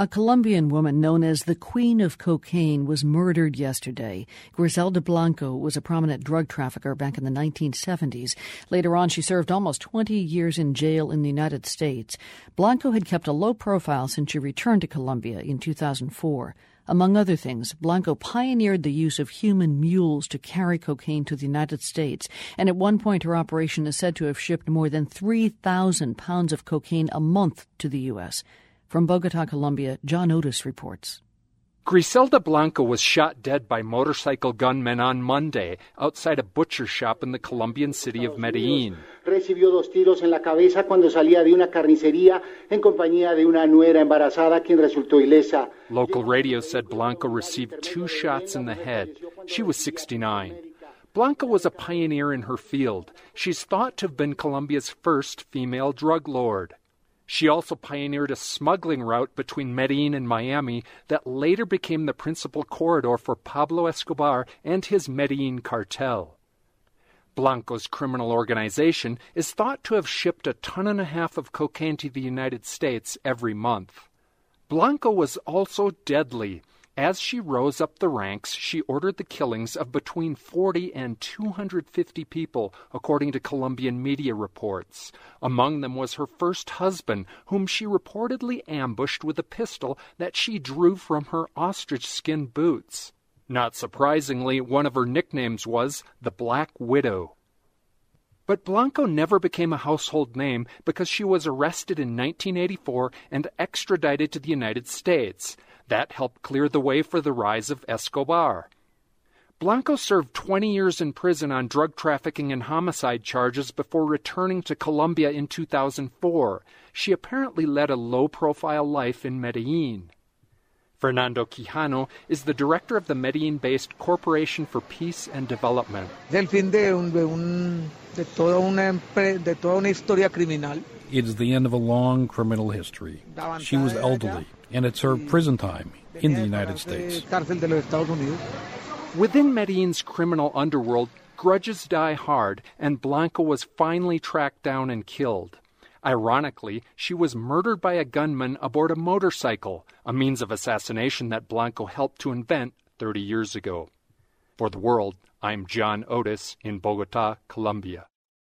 A Colombian woman known as the Queen of Cocaine was murdered yesterday. Griselda Blanco was a prominent drug trafficker back in the 1970s. Later on, she served almost 20 years in jail in the United States. Blanco had kept a low profile since she returned to Colombia in 2004. Among other things, Blanco pioneered the use of human mules to carry cocaine to the United States, and at one point her operation is said to have shipped more than 3,000 pounds of cocaine a month to the U.S. From Bogota, Colombia, John Otis reports. Griselda Blanco was shot dead by motorcycle gunmen on Monday outside a butcher shop in the Colombian city of Medellin. Recibió dos tiros en la cabeza cuando salía de una carnicería en compañía de una nuera embarazada quien resultó ilesa. Local radio said Blanco received two shots in the head. She was 69. Blanco was a pioneer in her field. She's thought to have been Colombia's first female drug lord. She also pioneered a smuggling route between Medellin and Miami that later became the principal corridor for Pablo Escobar and his Medellin cartel. Blanco's criminal organization is thought to have shipped a ton and a half of cocaine to the United States every month. Blanco was also deadly. As she rose up the ranks, she ordered the killings of between 40 and 250 people, according to Colombian media reports. Among them was her first husband, whom she reportedly ambushed with a pistol that she drew from her ostrich skin boots. Not surprisingly, one of her nicknames was the Black Widow. But Blanco never became a household name because she was arrested in 1984 and extradited to the United States. That helped clear the way for the rise of Escobar. Blanco served 20 years in prison on drug trafficking and homicide charges before returning to Colombia in 2004. She apparently led a low profile life in Medellin. Fernando Quijano is the director of the Medellin based Corporation for Peace and Development. Del fin de, un, de, un, de, toda una, de toda una historia criminal. It is the end of a long criminal history. She was elderly and it served prison time in the United States. Within Medellin's criminal underworld, grudges die hard, and Blanco was finally tracked down and killed. Ironically, she was murdered by a gunman aboard a motorcycle, a means of assassination that Blanco helped to invent 30 years ago. For the world, I'm John Otis in Bogota, Colombia.